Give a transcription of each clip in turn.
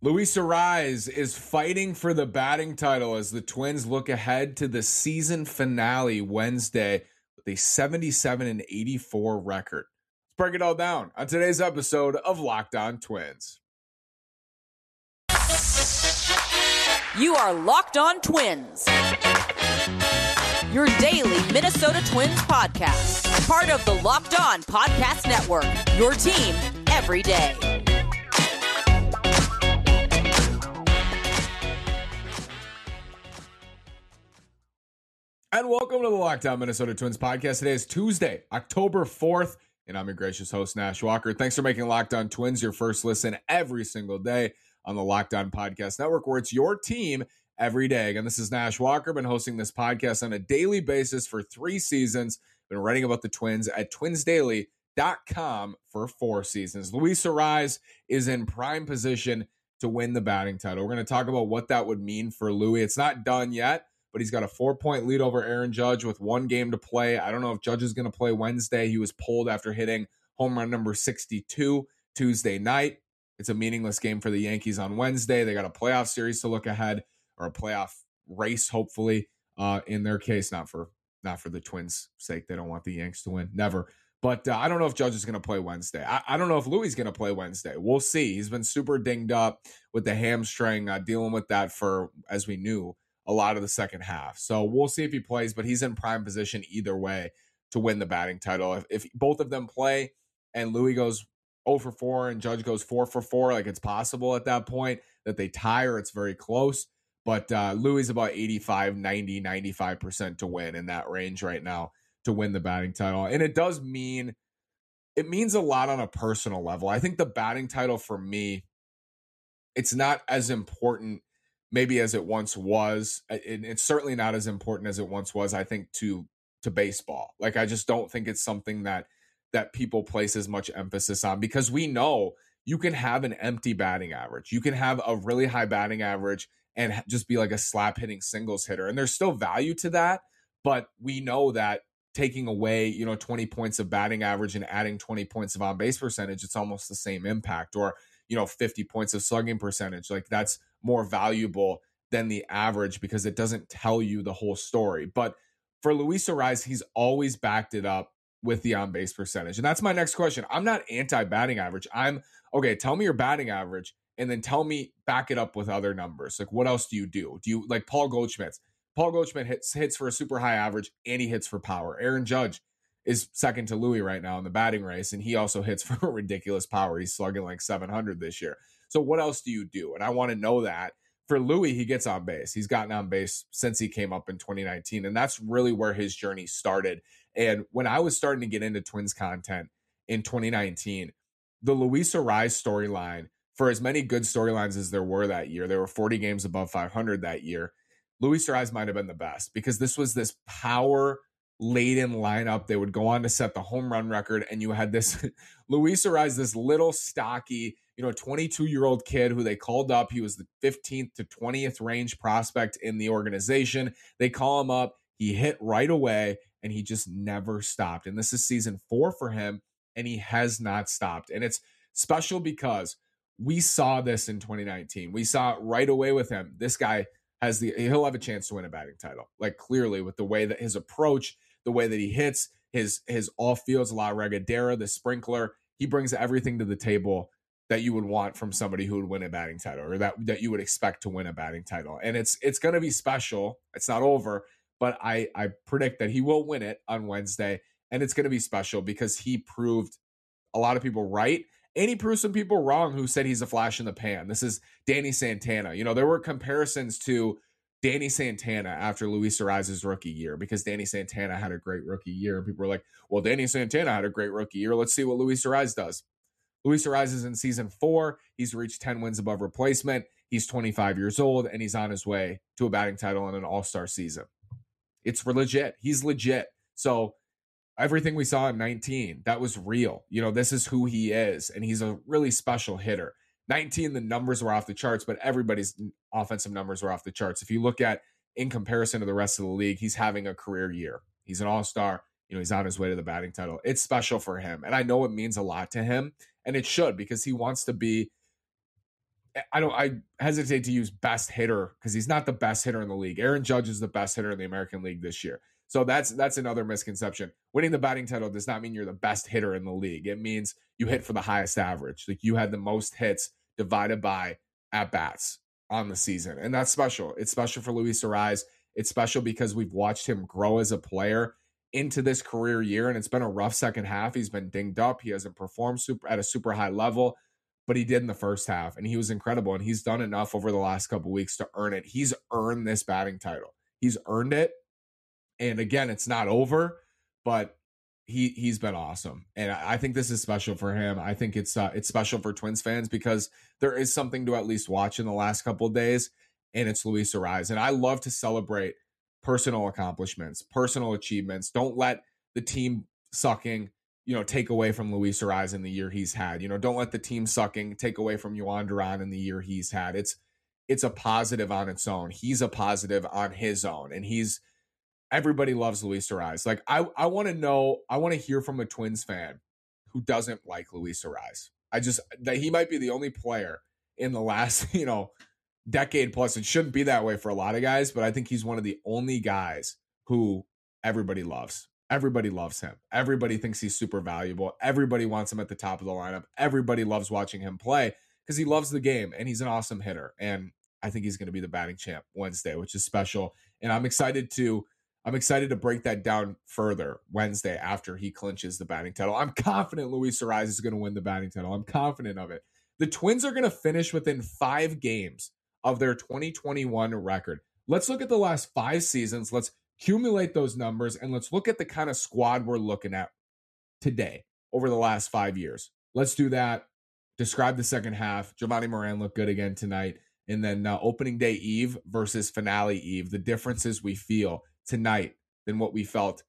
Luis Arraez is fighting for the batting title as the Twins look ahead to the season finale Wednesday with a 77 and 84 record. Let's break it all down on today's episode of Locked On Twins. You are Locked On Twins, your daily Minnesota Twins podcast, part of the Locked On Podcast Network, your team every day. And welcome to the Locked On Minnesota Twins podcast. Today is Tuesday, October 4th, and I'm your gracious host, Nash Walker. Thanks for making Locked On Twins your first listen every single day on the Locked On Podcast Network, where it's your team every day. Again, this is Nash Walker. Been hosting this podcast on a daily basis for three seasons. Been writing about the Twins at twinsdaily.com for four seasons. Luis Arraez is in prime position to win the batting title. We're going to talk about what that would mean for Louis. It's not done yet but he's got a four point lead over Aaron Judge with one game to play. I don't know if Judge is going to play Wednesday. He was pulled after hitting home run number 62 Tuesday night. It's a meaningless game for the Yankees on Wednesday. They got a playoff series to look ahead or a playoff race, hopefully, uh, in their case, not for not for the Twins' sake. They don't want the Yanks to win. Never. But uh, I don't know if Judge is going to play Wednesday. I, I, don't know if Louis is going to play Wednesday. We'll see. He's been super dinged up with the hamstring, uh, dealing with that for, as we knew, a lot of the second half. So we'll see if he plays, but he's in prime position either way to win the batting title. If, if both of them play and Louis goes 0 for 4 and Judge goes 4 for 4, like it's possible at that point that they tie or it's very close. But uh, Louis is about 85, 90, 95% to win in that range right now to win the batting title. And it does mean, it means a lot on a personal level. I think the batting title for me, it's not as important maybe as it once was. It, it's certainly not as important as it once was. I think to to baseball. Like I just don't think it's something that that people place as much emphasis on because we know you can have an empty batting average. You can have a really high batting average and just be like a slap hitting singles hitter. And there's still value to that, but we know that taking away, you know, 20 points of batting average and adding 20 points of on base percentage, it's almost the same impact or, you know, 50 points of slugging percentage. Like that's more valuable than the average because it doesn't tell you the whole story. But for Luis Arraez, he's always backed it up with the on base percentage. And that's my next question. I'm not anti batting average. I'm okay, tell me your batting average and then tell me back it up with other numbers. Like what else do you do? Do you like Paul Goldschmidt Paul Goldschmidt hits hits for a super high average and he hits for power. Aaron Judge is second to Louis right now in the batting race and he also hits for ridiculous power. He's slugging like 700 this year. So what else do you do? And I want to know that. For Louis, he gets on base. He's gotten on base since he came up in 2019. And that's really where his journey started. And when I was starting to get into Twins content in 2019, the Luis Arraez storyline, for as many good storylines as there were that year, there were 40 games above 500 that year. Luis Arraez might have been the best because this was this power laden lineup. They would go on to set the home run record, and you had this Luis Arraez, this little stocky, you know, 22 year old kid who they called up. He was the 15th to 20th range prospect in the organization. They call him up. He hit right away and he just never stopped. And this is season four for him, and he has not stopped. And it's special because we saw this in 2019. We saw it right away with him. This guy has the, he'll have a chance to win a batting title, like clearly with the way that his approach, the way that he hits, his his off fields, La Regadera, the sprinkler, he brings everything to the table that you would want from somebody who would win a batting title or that that you would expect to win a batting title. And it's it's going to be special. It's not over, but I I predict that he will win it on Wednesday and it's going to be special because he proved a lot of people right and he proved some people wrong who said he's a flash in the pan. This is Danny Santana. You know, there were comparisons to Danny Santana after Luis Arraez's rookie year because Danny Santana had a great rookie year. People were like, well, Danny Santana had a great rookie year. Let's see what Luis Arraez does. Luis Arraez is in season four. He's reached 10 wins above replacement. He's 25 years old and he's on his way to a batting title in an all star season. It's legit. He's legit. So everything we saw in 19, that was real. You know, this is who he is. And he's a really special hitter. 19, the numbers were off the charts, but everybody's offensive numbers were off the charts. If you look at in comparison to the rest of the league, he's having a career year. He's an all star. You know, he's on his way to the batting title. It's special for him. And I know it means a lot to him. And it should because he wants to be eh, I don't I hesitate to use best hitter because he's not the best hitter in the league. Aaron Judge is the best hitter in the American League this year. So that's that's another misconception. Winning the batting title does not mean you're the best hitter in the league. It means you hit for the highest average. Like you had the most hits divided by at bats on the season. And that's special. It's special for Luis Arraez. It's special because we've watched him grow as a player into this career year and it's been a rough second half. He's been dinged up. He hasn't performed super at a super high level, but he did in the first half and he was incredible and he's done enough over the last couple weeks to earn it. He's earned this batting title. He's earned it and again, it's not over, but he he's been awesome, and I think this is special for him. I think it's uh, it's special for Twins fans because there is something to at least watch in the last couple days, and it's Luis Arraez. And I love to celebrate personal accomplishments, personal achievements. Don't let the team sucking, you know, take away from Luis Arraez in the year he's had. You know, don't let the team sucking take away from Jhoan Duran in the year he's had. It's it's a positive on its own. He's a positive on his own, and he's everybody loves Luis Arraez. Like I, I want to know, I want to hear from a Twins fan who doesn't like Luis Arraez. I just that he might be the only player in the last, you know, decade plus. It shouldn't be that way for a lot of guys, but I think he's one of the only guys who everybody loves. Everybody loves him. Everybody thinks he's super valuable. Everybody wants him at the top of the lineup. Everybody loves watching him play because he loves the game and he's an awesome hitter. And I think he's going to be the batting champ Wednesday, which is special. And I'm excited to I'm excited to break that down further Wednesday after he clinches the batting title. I'm confident Luis Arraez is going to win the batting title. I'm confident of it. The Twins are going to finish within five games of their 2021 record. Let's look at the last five seasons. Let's accumulate those numbers and let's look at the kind of squad we're looking at today over the last five years. Let's do that. Describe the second half. Jovani Moran looked good again tonight. And then uh, opening day eve versus finale eve, the differences we feel tonight than what we felt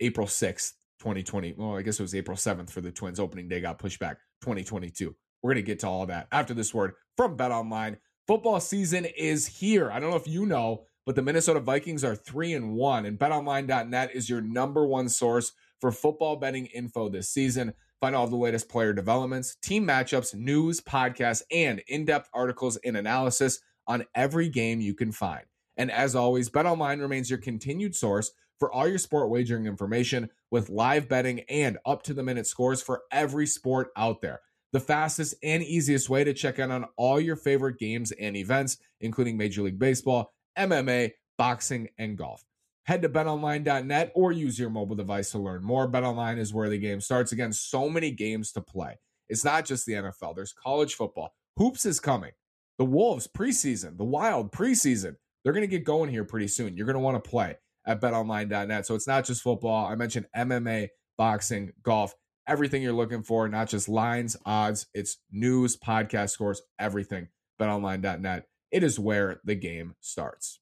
April 6th, 2020. Well, I guess it was April 7th for the Twins. Opening day got pushed back 2022. We're going to get to all that after this word from Bet Online. Football season is here. I don't know if you know, but the Minnesota Vikings are 3 and 1 and betonline.net is your number one source for football betting info this season. Find all the latest player developments, team matchups, news, podcasts, and in-depth articles and analysis on every game you can find. And as always, BetOnline remains your continued source for all your sport wagering information with live betting and up to the minute scores for every sport out there. The fastest and easiest way to check in on all your favorite games and events, including Major League Baseball, MMA, boxing, and golf. Head to betonline.net or use your mobile device to learn more. BetOnline is where the game starts. Again, so many games to play. It's not just the NFL, there's college football. Hoops is coming. The Wolves preseason, the Wild preseason. They're going to get going here pretty soon. You're going to want to play at betonline.net. So it's not just football. I mentioned MMA, boxing, golf, everything you're looking for, not just lines, odds, it's news, podcast scores, everything. betonline.net. It is where the game starts.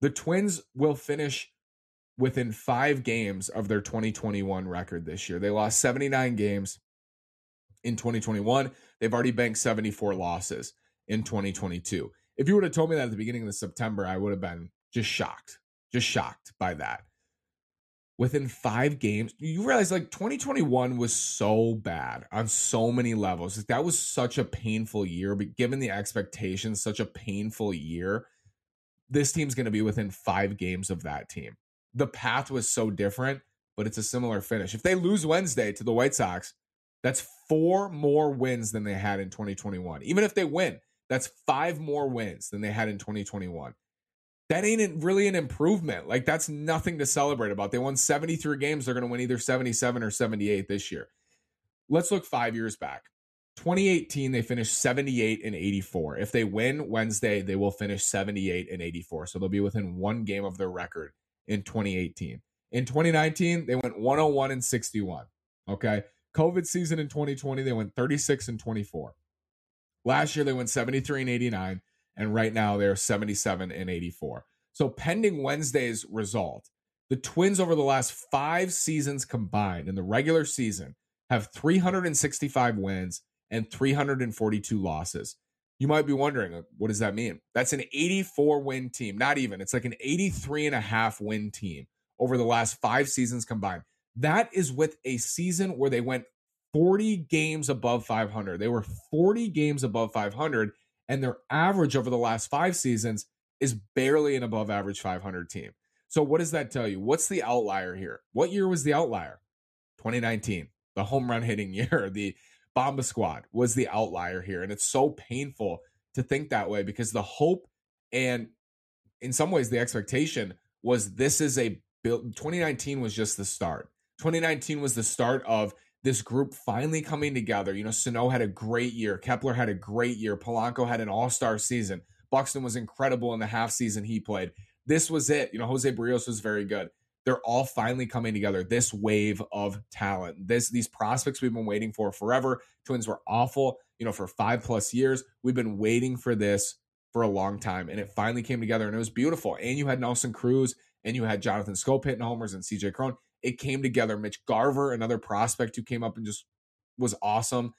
The Twins will finish within five games of their 2021 record this year. They lost 79 games in 2021. They've already banked 74 losses in 2022 if you would have told me that at the beginning of September, I would have been just shocked, just shocked by that. Within five games, you realize like 2021 was so bad on so many levels. Like, that was such a painful year, but given the expectations, such a painful year. This team's going to be within five games of that team. The path was so different, but it's a similar finish. If they lose Wednesday to the White Sox, that's four more wins than they had in 2021. Even if they win, that's five more wins than they had in 2021. That ain't really an improvement. Like, that's nothing to celebrate about. They won 73 games. They're going to win either 77 or 78 this year. Let's look five years back. 2018, they finished 78 and 84. If they win Wednesday, they will finish 78 and 84. So they'll be within one game of their record in 2018. In 2019, they went 101 and 61. Okay. COVID season in 2020, they went 36 and 24. Last year they went 73 and 89, and right now they're 77 and 84. So pending Wednesday's result, the Twins over the last five seasons combined in the regular season have 365 wins and 342 losses. You might be wondering, what does that mean? That's an 84 win team. Not even. It's like an 83 and a half win team over the last five seasons combined. That is with a season where they went 40 games above 500. They were 40 games above 500, and their average over the last five seasons is barely an above average 500 team. So, what does that tell you? What's the outlier here? What year was the outlier? 2019, the home run hitting year. The Bomba Squad was the outlier here. And it's so painful to think that way because the hope and in some ways the expectation was this is a build 2019 was just the start 2019 was the start of this group finally coming together. You know sano had a great year. Kepler had a great year. Polanco had an all-star season. Buxton was incredible in the half season he played. This was it. You know jose berrios was very good. They're all finally coming together. This wave of talent. This these prospects we've been waiting for forever. Twins were awful you know for five plus years. We've been waiting for this for a long time and it finally came together and it was beautiful. And you had nelson cruz and you had jonathan schoop hitting homers and cj cron it came together mitch garver another prospect who came up and just was awesome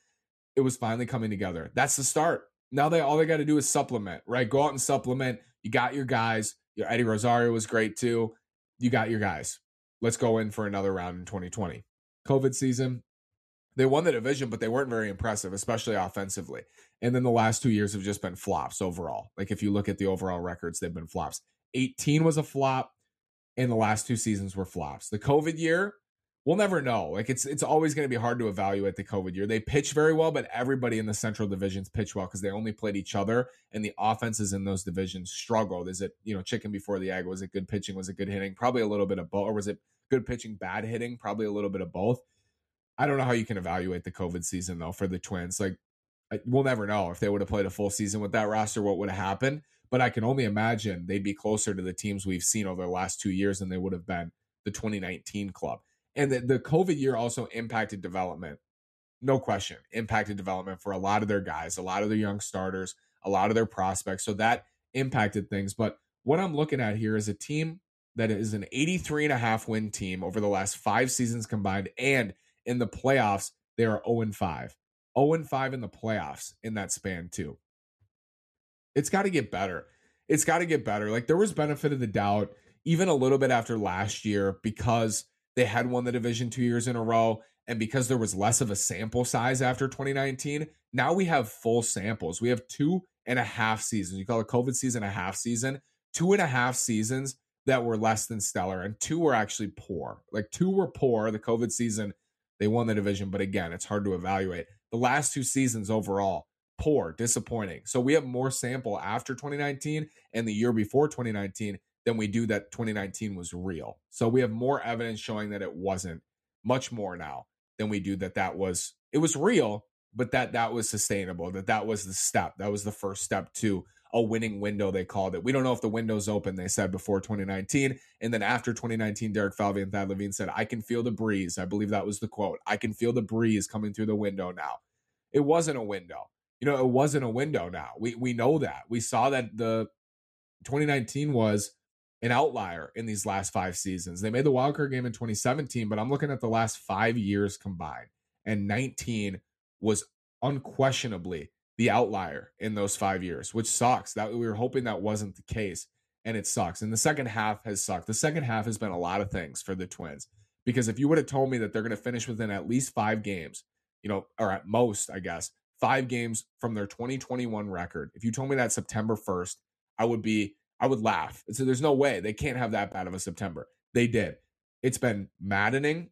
it was finally coming together that's the start now they all they got to do is supplement right go out and supplement you got your guys your eddie rosario was great too you got your guys. Let's go in for another round in 2020. COVID season, they won the division, but they weren't very impressive, especially offensively. And then the last two years have just been flops overall. Like if you look at the overall records, they've been flops. 18 was a flop, and the last two seasons were flops. The COVID year, we'll never know. Like it's it's always going to be hard to evaluate the COVID year. They pitch very well, but everybody in the Central divisions pitch well because they only played each other, and the offenses in those divisions struggled. Is it you know chicken before the egg? Was it good pitching? Was it good hitting? Probably a little bit of both, or was it good pitching, bad hitting? Probably a little bit of both. I don't know how you can evaluate the COVID season though for the Twins. Like we'll never know if they would have played a full season with that roster, what would have happened. But I can only imagine they'd be closer to the teams we've seen over the last two years than they would have been the 2019 club. And the, the COVID year also impacted development. No question, impacted development for a lot of their guys, a lot of their young starters, a lot of their prospects. So that impacted things. But what I'm looking at here is a team that is an 83 and a half win team over the last five seasons combined. And in the playoffs, they are 0 and 5. 0 and 5 in the playoffs in that span, too. It's got to get better. It's got to get better. Like there was benefit of the doubt, even a little bit after last year, because they had won the division two years in a row. And because there was less of a sample size after 2019, now we have full samples. We have two and a half seasons. You call it COVID season a half season, two and a half seasons that were less than stellar, and two were actually poor. Like two were poor. The COVID season, they won the division, but again, it's hard to evaluate. The last two seasons overall, poor, disappointing. So we have more sample after 2019 and the year before 2019 than we do that 2019 was real. So we have more evidence showing that it wasn't much more now than we do that that was it was real, but that that was sustainable, that that was the step. That was the first step to a winning window they called it. We don't know if the window's open, they said before 2019. And then after 2019, Derek Falvey and Thad Levine said, I can feel the breeze. I believe that was the quote. I can feel the breeze coming through the window now. It wasn't a window. You know, it wasn't a window now. We we know that. We saw that the 2019 was an outlier in these last five seasons. They made the wild card game in 2017, but I'm looking at the last five years combined, and 19 was unquestionably the outlier in those five years, which sucks. That we were hoping that wasn't the case, and it sucks. And the second half has sucked. The second half has been a lot of things for the Twins because if you would have told me that they're going to finish within at least five games, you know, or at most, I guess, five games from their 2021 record, if you told me that September 1st, I would be I would laugh. So there's no way they can't have that bad of a September. They did. It's been maddening,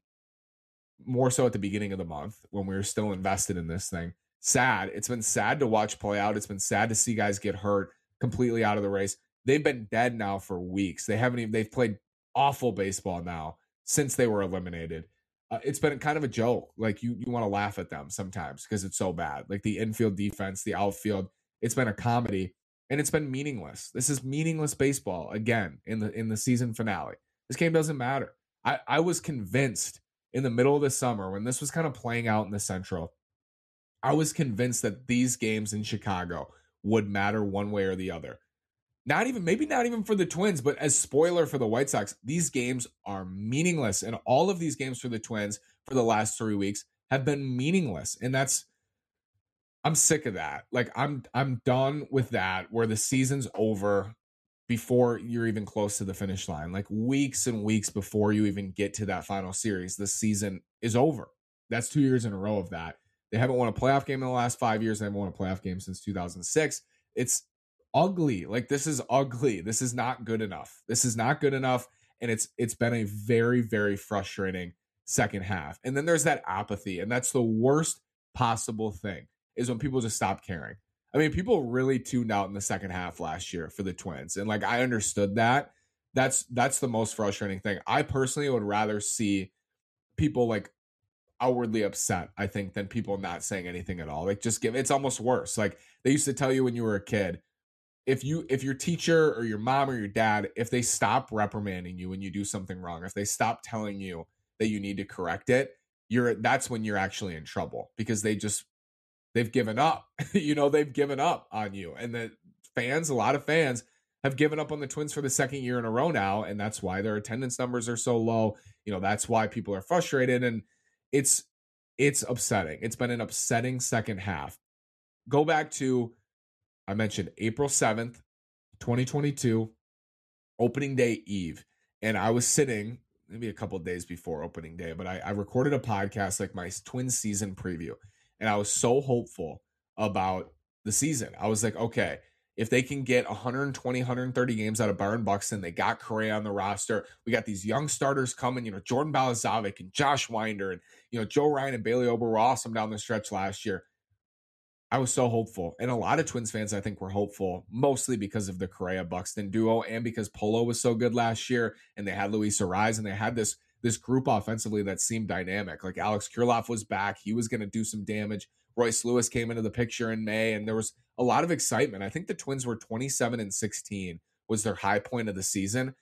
more so at the beginning of the month when we were still invested in this thing. Sad. It's been sad to watch play out. It's been sad to see guys get hurt completely out of the race. They've been dead now for weeks. They haven't even, they've played awful baseball now since they were eliminated. Uh, it's been kind of a joke. Like you, you want to laugh at them sometimes because it's so bad. Like the infield defense, the outfield, it's been a comedy and it's been meaningless. This is meaningless baseball again in the in the season finale. This game doesn't matter. I, I was convinced in the middle of the summer when this was kind of playing out in the Central, I was convinced that these games in Chicago would matter one way or the other. Not even, maybe not even for the Twins, but as spoiler for the White Sox, these games are meaningless. And all of these games for the Twins for the last three weeks have been meaningless. And that's I'm sick of that. Like I'm I'm done with that where the season's over before you're even close to the finish line. Like weeks and weeks before you even get to that final series, the season is over. That's two years in a row of that. They haven't won a playoff game in the last five years. They haven't won a playoff game since 2006. It's ugly. Like this is ugly. This is not good enough. This is not good enough. And it's it's been a very, very frustrating second half. And then there's that apathy. And that's the worst possible thing is when people just stop caring. I mean, people really tuned out in the second half last year for the Twins. And like I understood that. That's that's the most frustrating thing. I personally would rather see people like outwardly upset, I think, than people not saying anything at all. Like just give it's almost worse. Like they used to tell you when you were a kid, if you if your teacher or your mom or your dad, if they stop reprimanding you when you do something wrong, if they stop telling you that you need to correct it, you're that's when you're actually in trouble because they just they've given up. you know, they've given up on you. And the fans, a lot of fans have given up on the Twins for the second year in a row now, and that's why their attendance numbers are so low. You know, that's why people are frustrated and it's it's upsetting. It's been an upsetting second half. Go back to I mentioned April 7th, 2022, opening day eve. And I was sitting maybe a couple days before opening day, but I, I recorded a podcast like my twin season preview. And I was so hopeful about the season. I was like, okay, if they can get 120, 130 games out of Byron Buxton, they got Correa on the roster. We got these young starters coming, you know, Jordan Balazovic and Josh Winder and, you know, Joe Ryan and Bailey Ober were awesome down the stretch last year. I was so hopeful. And a lot of Twins fans, I think, were hopeful, mostly because of the Correa Buxton duo and because Polo was so good last year and they had Luis Arraez and they had this this group offensively that seemed dynamic. Like Alex Kirilloff was back. He was going to do some damage. Royce Lewis came into the picture in May and there was a lot of excitement. I think the Twins were 27 and 16 was their high point of the season.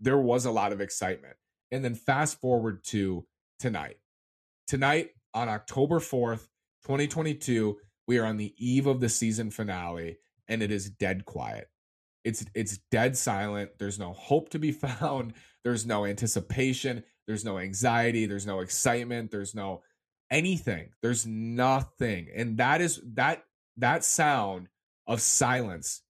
There was a lot of excitement. And then fast forward to tonight. Tonight on October 4th, 2022, we are on the eve of the season finale and it is dead quiet. It's it's dead silent. There's no hope to be found. There's no anticipation. There's no anxiety. There's no excitement. There's no anything. There's nothing. And that is that that sound of silence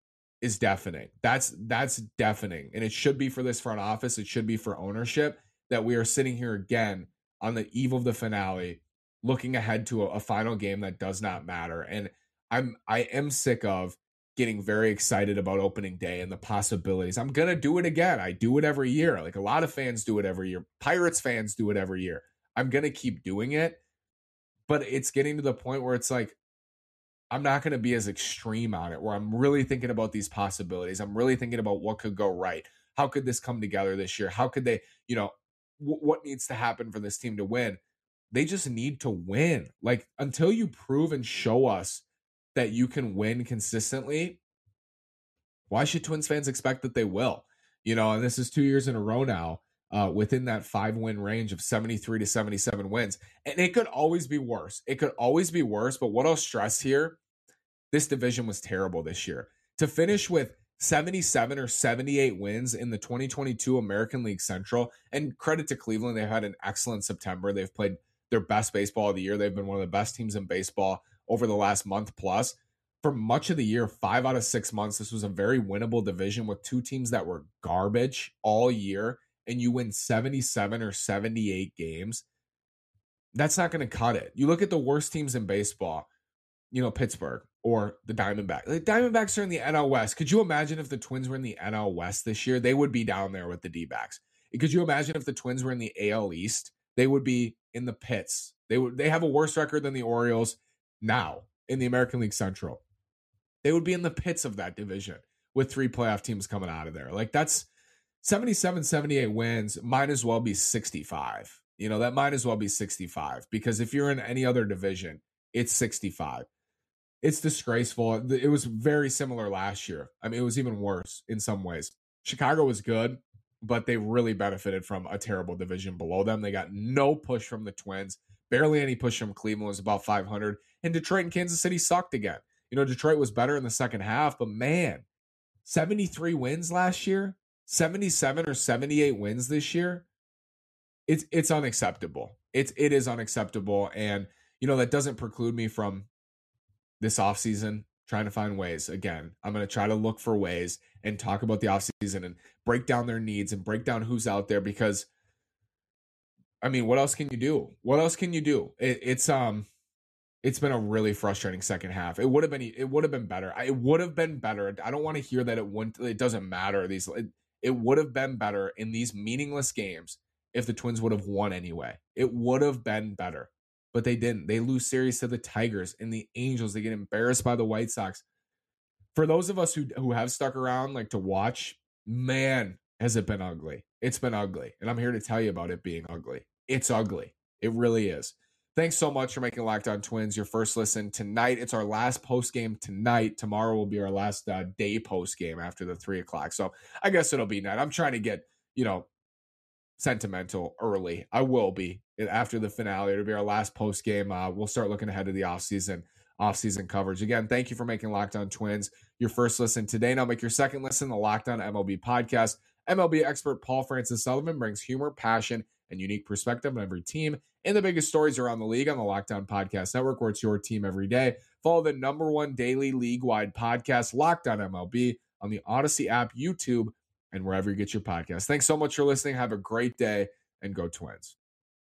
is deafening. That's that's deafening. And it should be for this front office. It should be for ownership that we are sitting here again on the eve of the finale looking ahead to a, a final game that does not matter. And I'm I am sick of getting very excited about opening day and the possibilities. I'm going to do it again. I do it every year. Like a lot of fans do it every year. Pirates fans do it every year. I'm going to keep doing it. But it's getting to the point where it's like I'm not going to be as extreme on it where I'm really thinking about these possibilities. I'm really thinking about what could go right. How could this come together this year? How could they, you know, w- what needs to happen for this team to win? They just need to win. Like until you prove and show us that you can win consistently, why should Twins fans expect that they will? You know, and this is two years in a row now uh, within that five win range of 73 to 77 wins. And it could always be worse. It could always be worse. But what I'll stress here this division was terrible this year. To finish with 77 or 78 wins in the 2022 American League Central, and credit to Cleveland, they've had an excellent September. They've played their best baseball of the year. They've been one of the best teams in baseball over the last month plus. For much of the year, five out of six months, this was a very winnable division with two teams that were garbage all year, and you win 77 or 78 games. That's not going to cut it. You look at the worst teams in baseball, you know, Pittsburgh or the Diamondbacks. The Diamondbacks are in the NL West. Could you imagine if the Twins were in the NL West this year? They would be down there with the D backs. Could you imagine if the Twins were in the AL East? They would be in the pits. They would they have a worse record than the Orioles now in the American League Central. They would be in the pits of that division with three playoff teams coming out of there. Like that's 77 78 wins might as well be 65. You know, that might as well be 65 because if you're in any other division, it's 65. It's disgraceful. It was very similar last year. I mean, it was even worse in some ways. Chicago was good but they really benefited from a terrible division below them. They got no push from the Twins, barely any push from Cleveland, was about 500. And Detroit and Kansas City sucked again. You know, Detroit was better in the second half, but man, 73 wins last year, 77 or 78 wins this year. It's it's unacceptable. It's it is unacceptable. And you know, that doesn't preclude me from this offseason trying to find ways. Again, I'm going to try to look for ways and talk about the offseason and break down their needs and break down who's out there because I mean, what else can you do? What else can you do? It, it's um, it's been a really frustrating second half. It would have been it would have been better. It would have been better. I don't want to hear that it wouldn't. It doesn't matter. These it, it would have been better in these meaningless games if the Twins would have won anyway. It would have been better, but they didn't. They lose series to the Tigers and the Angels. They get embarrassed by the White Sox. For those of us who who have stuck around like to watch, man, has it been ugly. It's been ugly, and I'm here to tell you about it being ugly. It's ugly. It really is. Thanks so much for making Locked On Twins your first listen tonight. It's our last post game tonight. Tomorrow will be our last uh, day post game after the three o'clock. So I guess it'll be night. I'm trying to get you know sentimental early. I will be after the finale. It'll be our last post game. Uh, we'll start looking ahead to the off season off season coverage. Again, thank you for making Locked On Twins your first listen today. Now make your second listen the Locked On MLB podcast. MLB expert Paul Francis Sullivan brings humor, passion, and unique perspective on every team and the biggest stories around the league on the Locked On Podcast Network, where it's your team every day. Follow the number one daily league wide podcast, Locked On MLB, on the Odyssey app, YouTube, and wherever you get your podcast. Thanks so much for listening. Have a great day and go Twins.